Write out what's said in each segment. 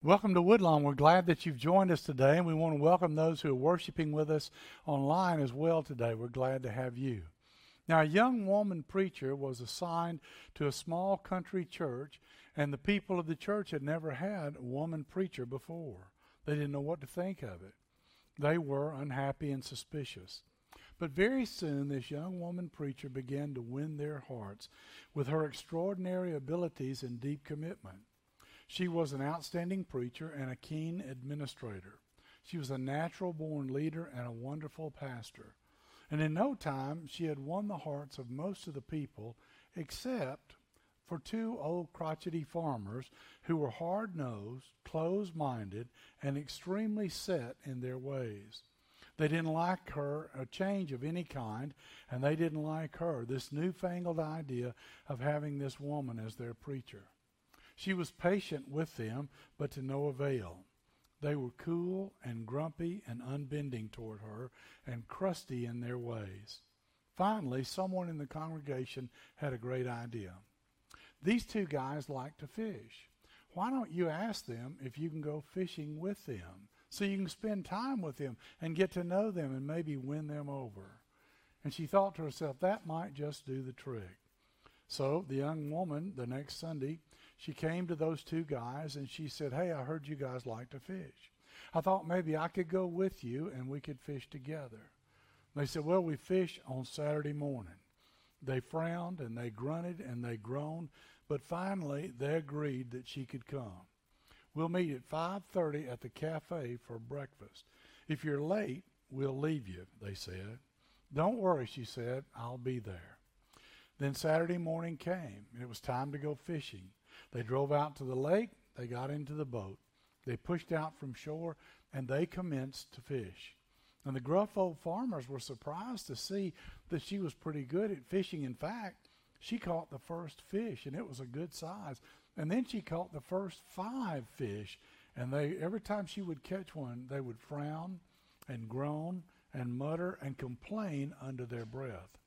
Welcome to Woodlawn. We're glad that you've joined us today, and we want to welcome those who are worshiping with us online as well today. We're glad to have you. Now, a young woman preacher was assigned to a small country church, and the people of the church had never had a woman preacher before. They didn't know what to think of it. They were unhappy and suspicious. But very soon, this young woman preacher began to win their hearts with her extraordinary abilities and deep commitment. She was an outstanding preacher and a keen administrator. She was a natural born leader and a wonderful pastor. And in no time, she had won the hearts of most of the people, except for two old crotchety farmers who were hard nosed, close minded, and extremely set in their ways. They didn't like her, a change of any kind, and they didn't like her, this newfangled idea of having this woman as their preacher. She was patient with them, but to no avail. They were cool and grumpy and unbending toward her and crusty in their ways. Finally, someone in the congregation had a great idea. These two guys like to fish. Why don't you ask them if you can go fishing with them so you can spend time with them and get to know them and maybe win them over? And she thought to herself, that might just do the trick. So the young woman, the next Sunday, she came to those two guys and she said, Hey, I heard you guys like to fish. I thought maybe I could go with you and we could fish together. They said, Well, we fish on Saturday morning. They frowned and they grunted and they groaned, but finally they agreed that she could come. We'll meet at 5:30 at the cafe for breakfast. If you're late, we'll leave you, they said. Don't worry, she said. I'll be there. Then Saturday morning came, and it was time to go fishing. They drove out to the lake, they got into the boat. They pushed out from shore, and they commenced to fish. And the gruff old farmers were surprised to see that she was pretty good at fishing. In fact, she caught the first fish, and it was a good size. And then she caught the first five fish, and they every time she would catch one, they would frown and groan and mutter and complain under their breath.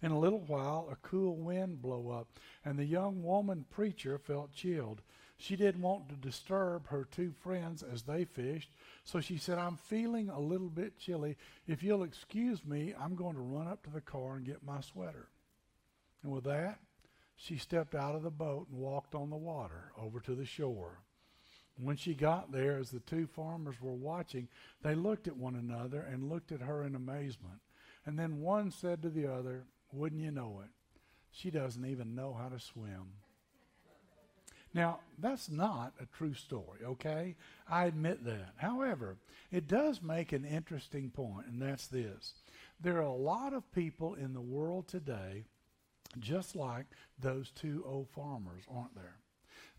In a little while, a cool wind blew up, and the young woman preacher felt chilled. She didn't want to disturb her two friends as they fished, so she said, I'm feeling a little bit chilly. If you'll excuse me, I'm going to run up to the car and get my sweater. And with that, she stepped out of the boat and walked on the water over to the shore. When she got there, as the two farmers were watching, they looked at one another and looked at her in amazement. And then one said to the other, wouldn't you know it? She doesn't even know how to swim. Now, that's not a true story, okay? I admit that. However, it does make an interesting point, and that's this. There are a lot of people in the world today just like those two old farmers, aren't there?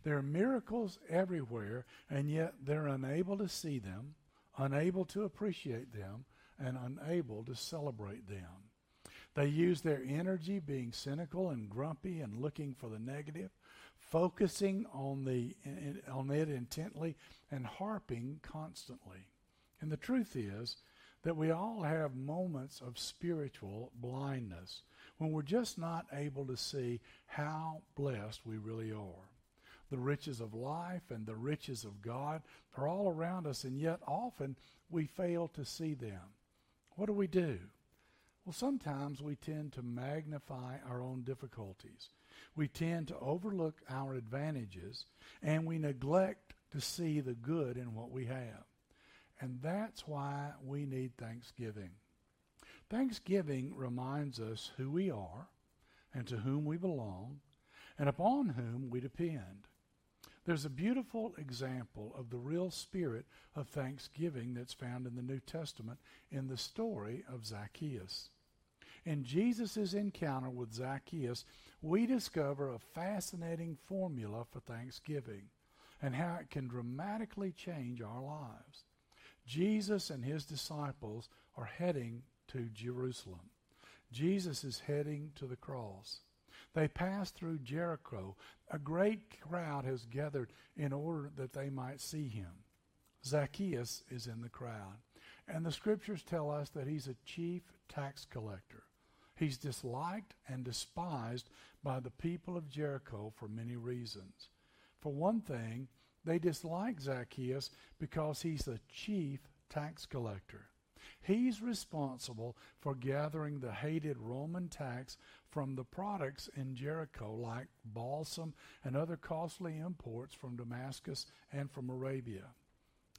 There are miracles everywhere, and yet they're unable to see them, unable to appreciate them, and unable to celebrate them. They use their energy being cynical and grumpy and looking for the negative, focusing on the on it intently and harping constantly. And the truth is that we all have moments of spiritual blindness when we're just not able to see how blessed we really are. The riches of life and the riches of God are all around us, and yet often we fail to see them. What do we do? Well, sometimes we tend to magnify our own difficulties. We tend to overlook our advantages and we neglect to see the good in what we have. And that's why we need Thanksgiving. Thanksgiving reminds us who we are and to whom we belong and upon whom we depend. There's a beautiful example of the real spirit of thanksgiving that's found in the New Testament in the story of Zacchaeus. In Jesus' encounter with Zacchaeus, we discover a fascinating formula for thanksgiving and how it can dramatically change our lives. Jesus and his disciples are heading to Jerusalem. Jesus is heading to the cross. They pass through Jericho. A great crowd has gathered in order that they might see him. Zacchaeus is in the crowd. And the scriptures tell us that he's a chief tax collector. He's disliked and despised by the people of Jericho for many reasons. For one thing, They dislike Zacchaeus because he's the chief tax collector. He's responsible for gathering the hated Roman tax from the products in Jericho, like balsam and other costly imports from Damascus and from Arabia.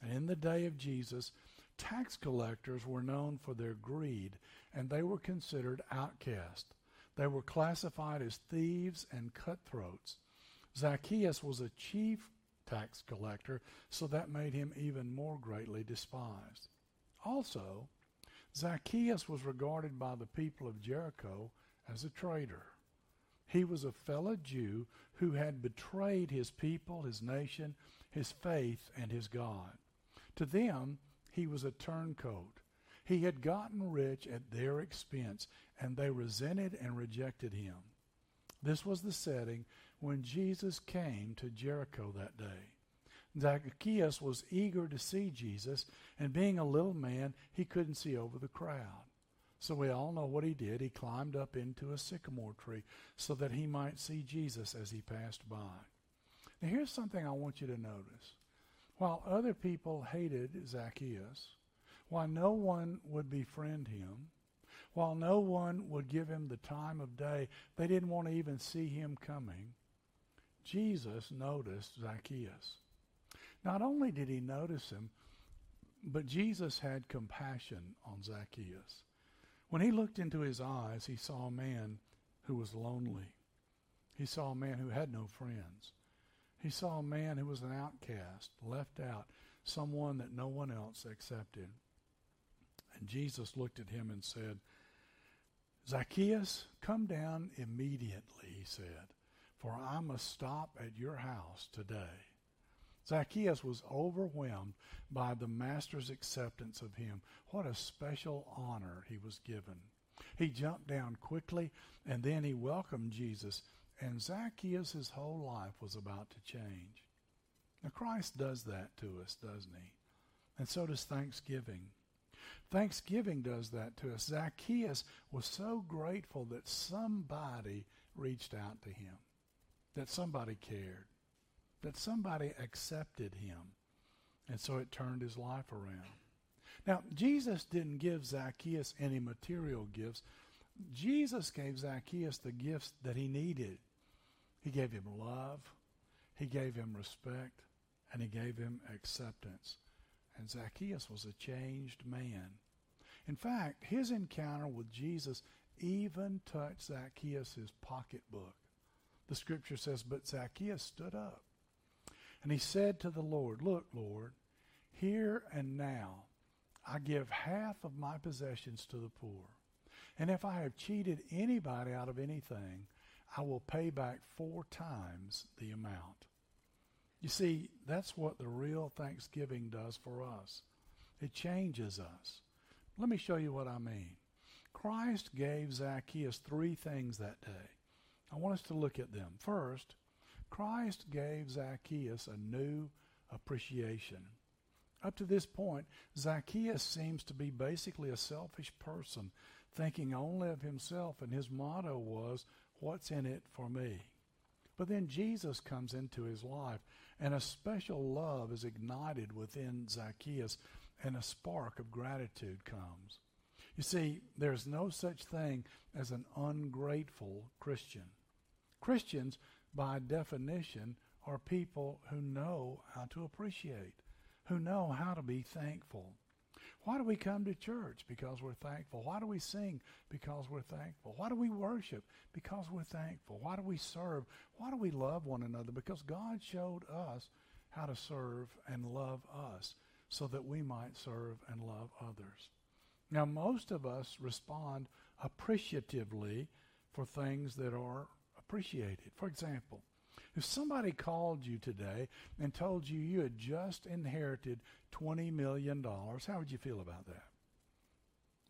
And in the day of Jesus, tax collectors were known for their greed, and they were considered outcasts. They were classified as thieves and cutthroats. Zacchaeus was a chief tax collector, so that made him even more greatly despised. Also, Zacchaeus was regarded by the people of Jericho as a traitor. He was a fellow Jew who had betrayed his people, his nation, his faith, and his God. To them, he was a turncoat. He had gotten rich at their expense, and they resented and rejected him. This was the setting when Jesus came to Jericho that day. Zacchaeus was eager to see Jesus, and being a little man, he couldn't see over the crowd. So we all know what he did. He climbed up into a sycamore tree so that he might see Jesus as he passed by. Now, here's something I want you to notice. While other people hated Zacchaeus, while no one would befriend him, while no one would give him the time of day, they didn't want to even see him coming. Jesus noticed Zacchaeus. Not only did he notice him, but Jesus had compassion on Zacchaeus. When he looked into his eyes, he saw a man who was lonely. He saw a man who had no friends. He saw a man who was an outcast, left out, someone that no one else accepted. And Jesus looked at him and said, Zacchaeus, come down immediately, he said, for I must stop at your house today. Zacchaeus was overwhelmed by the master's acceptance of him. What a special honor he was given. He jumped down quickly and then he welcomed Jesus, and Zacchaeus' whole life was about to change. Now, Christ does that to us, doesn't he? And so does Thanksgiving. Thanksgiving does that to us. Zacchaeus was so grateful that somebody reached out to him, that somebody cared that somebody accepted him. And so it turned his life around. Now, Jesus didn't give Zacchaeus any material gifts. Jesus gave Zacchaeus the gifts that he needed. He gave him love, he gave him respect, and he gave him acceptance. And Zacchaeus was a changed man. In fact, his encounter with Jesus even touched Zacchaeus' pocketbook. The scripture says, But Zacchaeus stood up and he said to the Lord, Look, Lord, here and now I give half of my possessions to the poor. And if I have cheated anybody out of anything, I will pay back four times the amount. You see, that's what the real thanksgiving does for us. It changes us. Let me show you what I mean. Christ gave Zacchaeus three things that day. I want us to look at them. First, Christ gave Zacchaeus a new appreciation. Up to this point, Zacchaeus seems to be basically a selfish person, thinking only of himself, and his motto was, What's in it for me? But then Jesus comes into his life, and a special love is ignited within Zacchaeus, and a spark of gratitude comes. You see, there's no such thing as an ungrateful Christian. Christians by definition, are people who know how to appreciate, who know how to be thankful. Why do we come to church? Because we're thankful. Why do we sing? Because we're thankful. Why do we worship? Because we're thankful. Why do we serve? Why do we love one another? Because God showed us how to serve and love us so that we might serve and love others. Now, most of us respond appreciatively for things that are appreciated. For example, if somebody called you today and told you you had just inherited $20 million, how would you feel about that?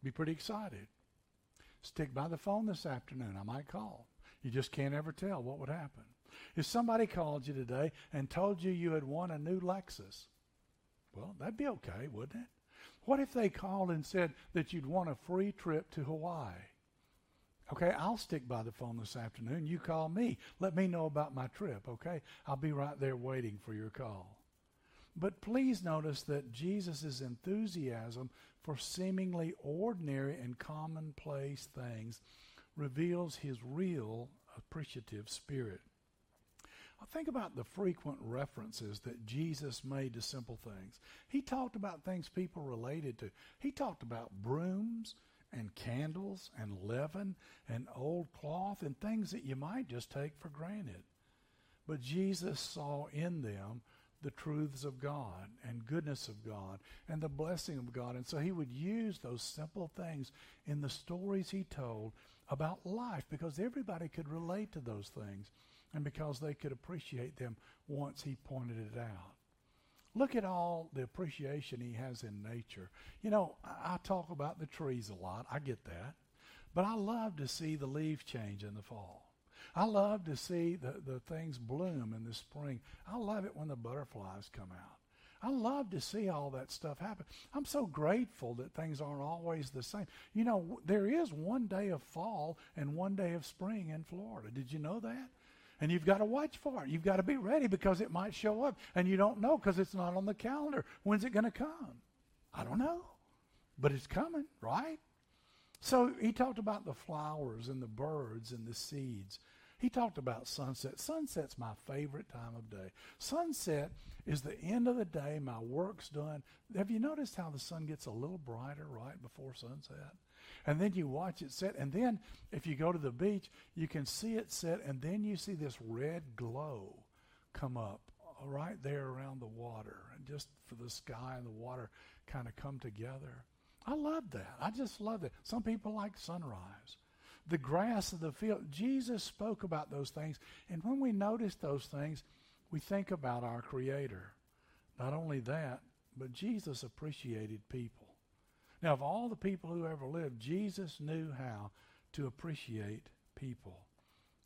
Be pretty excited. Stick by the phone this afternoon. I might call. You just can't ever tell what would happen. If somebody called you today and told you you had won a new Lexus, well, that'd be okay, wouldn't it? What if they called and said that you'd won a free trip to Hawaii? Okay, I'll stick by the phone this afternoon. You call me. Let me know about my trip, okay? I'll be right there waiting for your call. But please notice that Jesus' enthusiasm for seemingly ordinary and commonplace things reveals his real appreciative spirit. Think about the frequent references that Jesus made to simple things. He talked about things people related to. He talked about brooms and candles and leaven and old cloth and things that you might just take for granted. But Jesus saw in them the truths of God and goodness of God and the blessing of God. And so he would use those simple things in the stories he told about life because everybody could relate to those things and because they could appreciate them once he pointed it out. Look at all the appreciation he has in nature. You know, I, talk about the trees a lot. I get that. But I love to see the leaves change in the fall. I love to see the, the things bloom in the spring. I love it when the butterflies come out. I love to see all that stuff happen. I'm so grateful that things aren't always the same. You know, there is one day of fall and one day of spring in Florida. Did you know that? And you've got to watch for it. You've got to be ready because it might show up. And you don't know because it's not on the calendar. When's it going to come? I don't know. But it's coming, right? So he talked about the flowers and the birds and the seeds. He talked about sunset. Sunset's my favorite time of day. Sunset is the end of the day. My work's done. Have you noticed how the sun gets a little brighter right before sunset? And then you watch it set. And then if you go to the beach, you can see it set. And then you see this red glow come up uh, right there around the water. And just for the sky and the water kind of come together. I love that. I just love it. Some people like sunrise the grass of the field. Jesus spoke about those things. And when we notice those things, we think about our Creator. Not only that, but Jesus appreciated people. Now, of all the people who ever lived, Jesus knew how to appreciate people.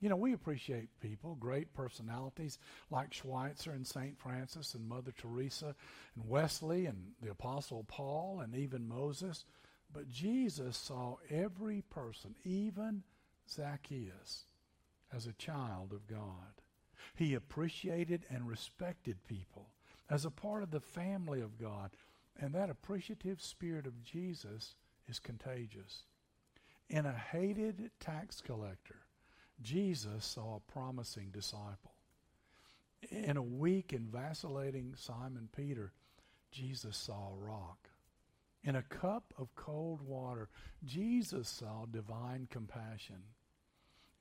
You know, we appreciate people, great personalities like Schweitzer and St. Francis and Mother Teresa and Wesley and the Apostle Paul and even Moses. But Jesus saw every person, even Zacchaeus, as a child of God. He appreciated and respected people as a part of the family of God. And that appreciative spirit of Jesus is contagious. In a hated tax collector, Jesus saw a promising disciple. In a weak and vacillating Simon Peter, Jesus saw a rock. In a cup of cold water, Jesus saw divine compassion.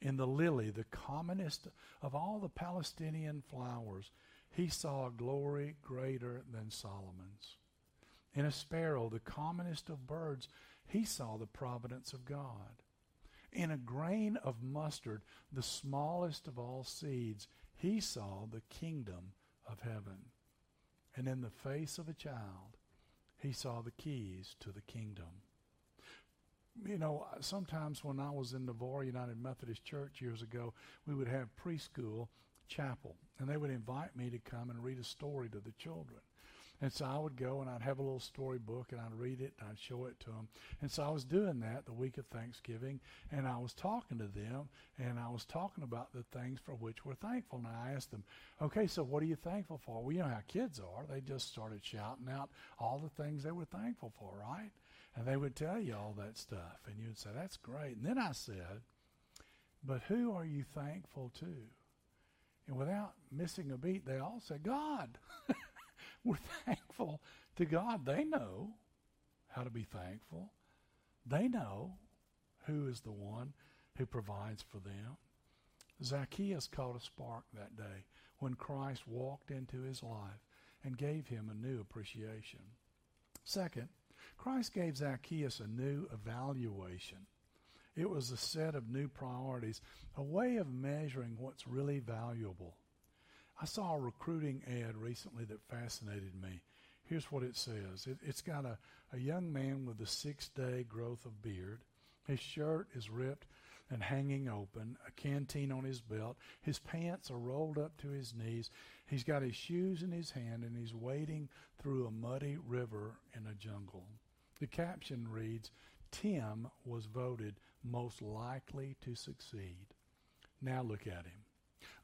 In the lily, the commonest of all the Palestinian flowers, he saw glory greater than Solomon's. In a sparrow, the commonest of birds, he saw the providence of God. In a grain of mustard, the smallest of all seeds, he saw the kingdom of heaven. And in the face of a child, he saw the keys to the kingdom. You know, sometimes when I was in Navarre United Methodist Church years ago, we would have preschool chapel, and they would invite me to come and read a story to the children. And so I would go and I'd have a little storybook and I'd read it and I'd show it to them. And so I was doing that the week of Thanksgiving and I was talking to them and I was talking about the things for which we're thankful. And I asked them, okay, so what are you thankful for? Well, you know how kids are. They just started shouting out all the things they were thankful for, right? And they would tell you all that stuff. And you'd say, that's great. And then I said, but who are you thankful to? And without missing a beat, they all said, God. We're thankful to God. They know how to be thankful. They know who is the one who provides for them. Zacchaeus caught a spark that day when Christ walked into his life and gave him a new appreciation. Second, Christ gave Zacchaeus a new evaluation. It was a set of new priorities, a way of measuring what's really valuable. I saw a recruiting ad recently that fascinated me. Here's what it says it, has got a, a young man with a six day growth of beard. His shirt is ripped and hanging open, a canteen on his belt. His pants are rolled up to his knees. He's got his shoes in his hand and he's wading through a muddy river in a jungle. The caption reads Tim was voted most likely to succeed. Now look at him.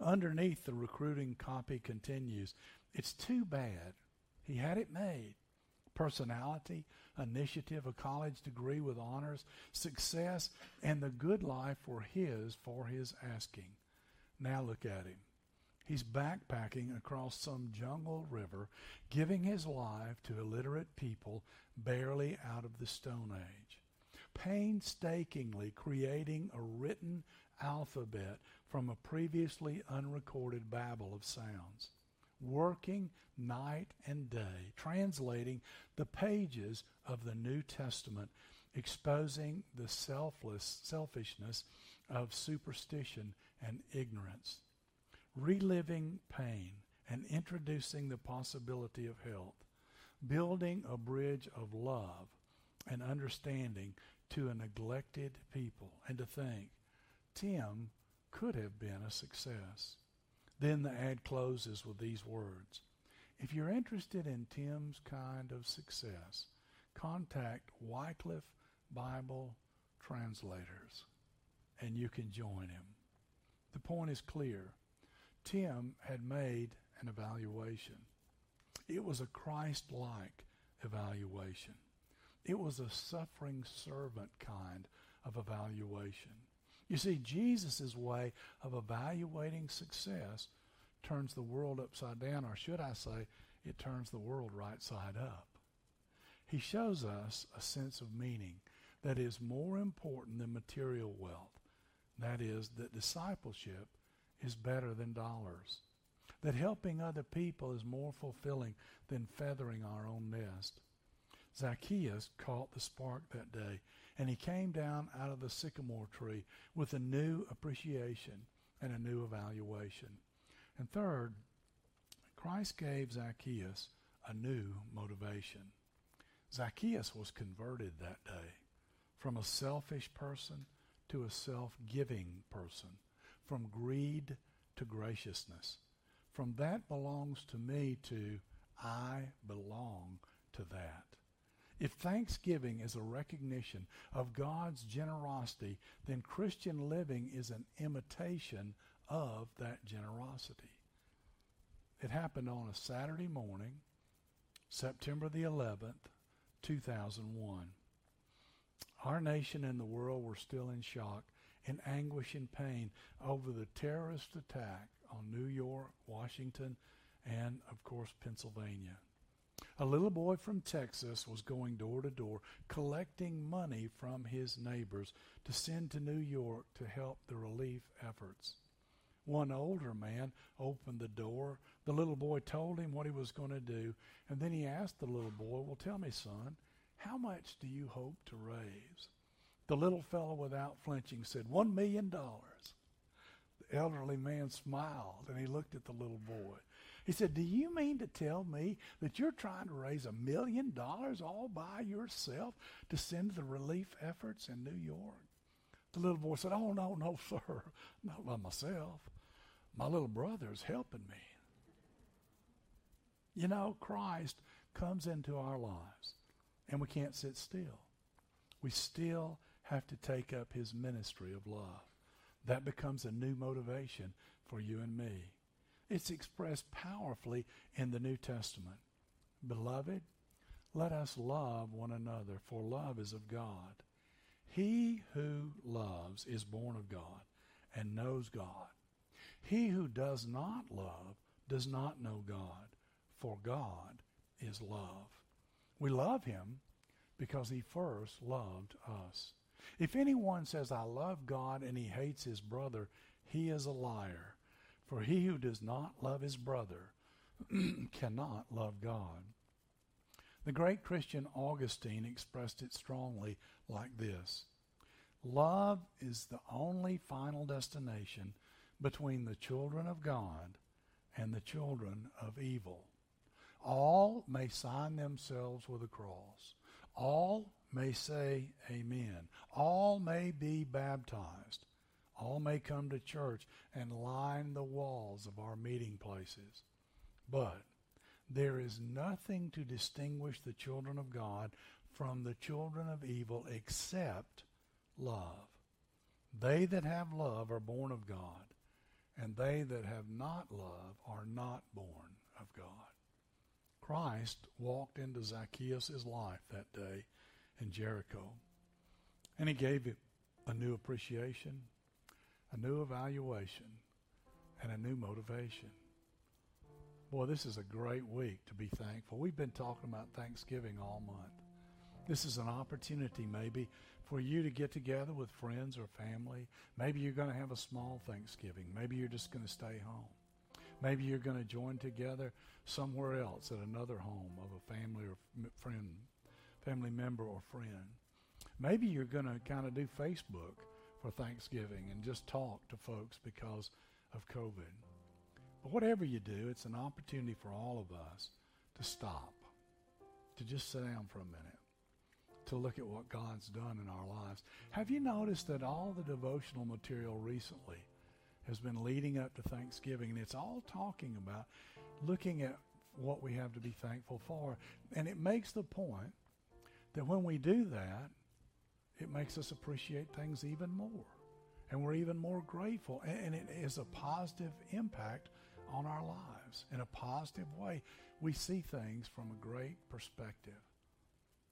Underneath the recruiting copy continues, it's too bad He had it made. Personality, initiative, a college degree with honors, success, and the good life were his for his asking. Now look at him. He's backpacking across some jungle river, giving his life to illiterate people barely out of the Stone Age, painstakingly creating a written alphabet from a previously unrecorded babel of sounds, working night and day, translating the pages of the New Testament, exposing the selfless selfishness of superstition and ignorance reliving pain and introducing the possibility of health, building a bridge of love and understanding to a neglected people, and to think Tim could have been a success. Then the ad closes with these words If you're interested in Tim's kind of success, contact Wycliffe Bible Translators and you can join him. The point is clear. Tim had made an evaluation. It was a Christ like evaluation. It was a suffering servant kind of evaluation. You see, Jesus' way of evaluating success turns the world upside down, or should I say, it turns the world right side up. He shows us a sense of meaning that is more important than material wealth. That is, that discipleship is better than dollars. That helping other people is more fulfilling than feathering our own nest. Zacchaeus caught the spark that day, and he came down out of the sycamore tree with a new appreciation and a new evaluation. And third, Christ gave Zacchaeus a new motivation. Zacchaeus was converted that day from a selfish person to a self giving person from greed to graciousness. From that belongs to me to I belong to that. If thanksgiving is a recognition of God's generosity, then Christian living is an imitation of that generosity. It happened on a Saturday morning, September the 11th, 2001. Our nation and the world were still in shock in anguish and pain over the terrorist attack on New York, Washington, and, of course, Pennsylvania. A little boy from Texas was going door to door collecting money from his neighbors to send to New York to help the relief efforts. One older man opened the door. The little boy told him what he was going to do, and then he asked the little boy, Well, tell me, son, how much do you hope to raise? The little fellow, without flinching, said, One million dollars. The elderly man smiled and he looked at the little boy. He said, Do you mean to tell me that you're trying to raise a million dollars all by yourself to send the relief efforts in New York? The little boy said, Oh, no, no, sir, not by myself. My little brother is helping me. You know, Christ comes into our lives, and we can't sit still. We still have to take up his ministry of love. That becomes a new motivation for you and me. It's expressed powerfully in the New Testament. Beloved, let us love one another, for love is of God. He who loves is born of God and knows God. He who does not love does not know God, for God is love. We love him because he first loved us. If anyone says, I love God, and he hates his brother, he is a liar. For he who does not love his brother cannot love God. The great Christian Augustine expressed it strongly like this Love is the only final destination between the children of God and the children of evil. All may sign themselves with a cross. All may say amen. All may be baptized. All may come to church and line the walls of our meeting places. But there is nothing to distinguish the children of God from the children of evil except love. They that have love are born of God, and they that have not love are not born of God. Christ walked into Zacchaeus' life that day in Jericho. And he gave him a new appreciation, a new evaluation, and a new motivation. Boy, this is a great week to be thankful. We've been talking about Thanksgiving all month. This is an opportunity, maybe, for you to get together with friends or family. Maybe you're going to have a small Thanksgiving. Maybe you're just going to stay home. Maybe you're going to join together somewhere else at another home of a family or friend, family member or friend. Maybe you're going to kind of do Facebook for Thanksgiving and just talk to folks because of COVID. But whatever you do, it's an opportunity for all of us to stop, to just sit down for a minute, to look at what God's done in our lives. Have you noticed that all the devotional material recently has been leading up to Thanksgiving, and it's all talking about looking at what we have to be thankful for. And it makes the point that when we do that, it makes us appreciate things even more. And we're even more grateful. And it is a positive impact on our lives in a positive way. We see things from a great perspective,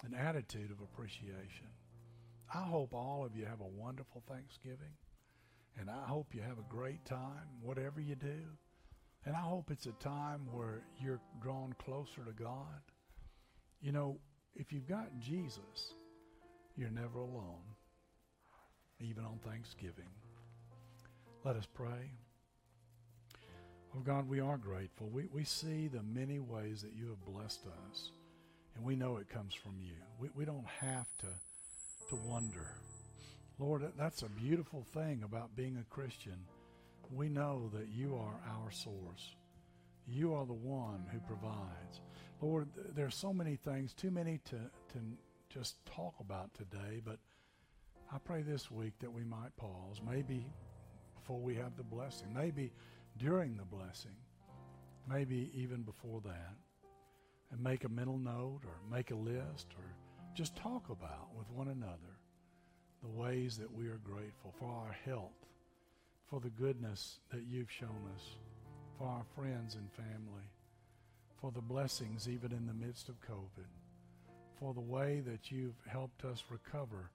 an attitude of appreciation. I hope all of you have a wonderful Thanksgiving. And I hope you have a great time, whatever you do. And I hope it's a time where you're drawn closer to God. You know, if you've got Jesus, you're never alone, even on Thanksgiving. Let us pray. Oh God, we are grateful. We, we see the many ways that you have blessed us, and we know it comes from you. We, we don't have to, to wonder. Lord, that's a beautiful thing about being a Christian. We know that you are our source. You are the one who provides. Lord, there's so many things, too many to, to just talk about today, but I pray this week that we might pause, maybe before we have the blessing, maybe during the blessing, maybe even before that, and make a mental note or make a list or just talk about with one another the ways that we are grateful for our health, for the goodness that you've shown us, for our friends and family, for the blessings even in the midst of COVID, for the way that you've helped us recover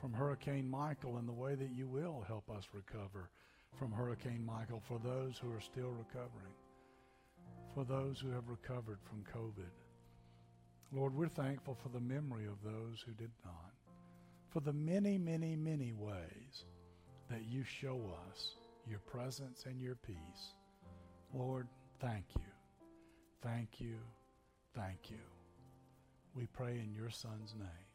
from Hurricane Michael and the way that you will help us recover from Hurricane Michael for those who are still recovering, for those who have recovered from COVID. Lord, we're thankful for the memory of those who did not for the many, many, many ways that you show us your presence and your peace. Lord, thank you. Thank you. Thank you. We pray in your Son's name.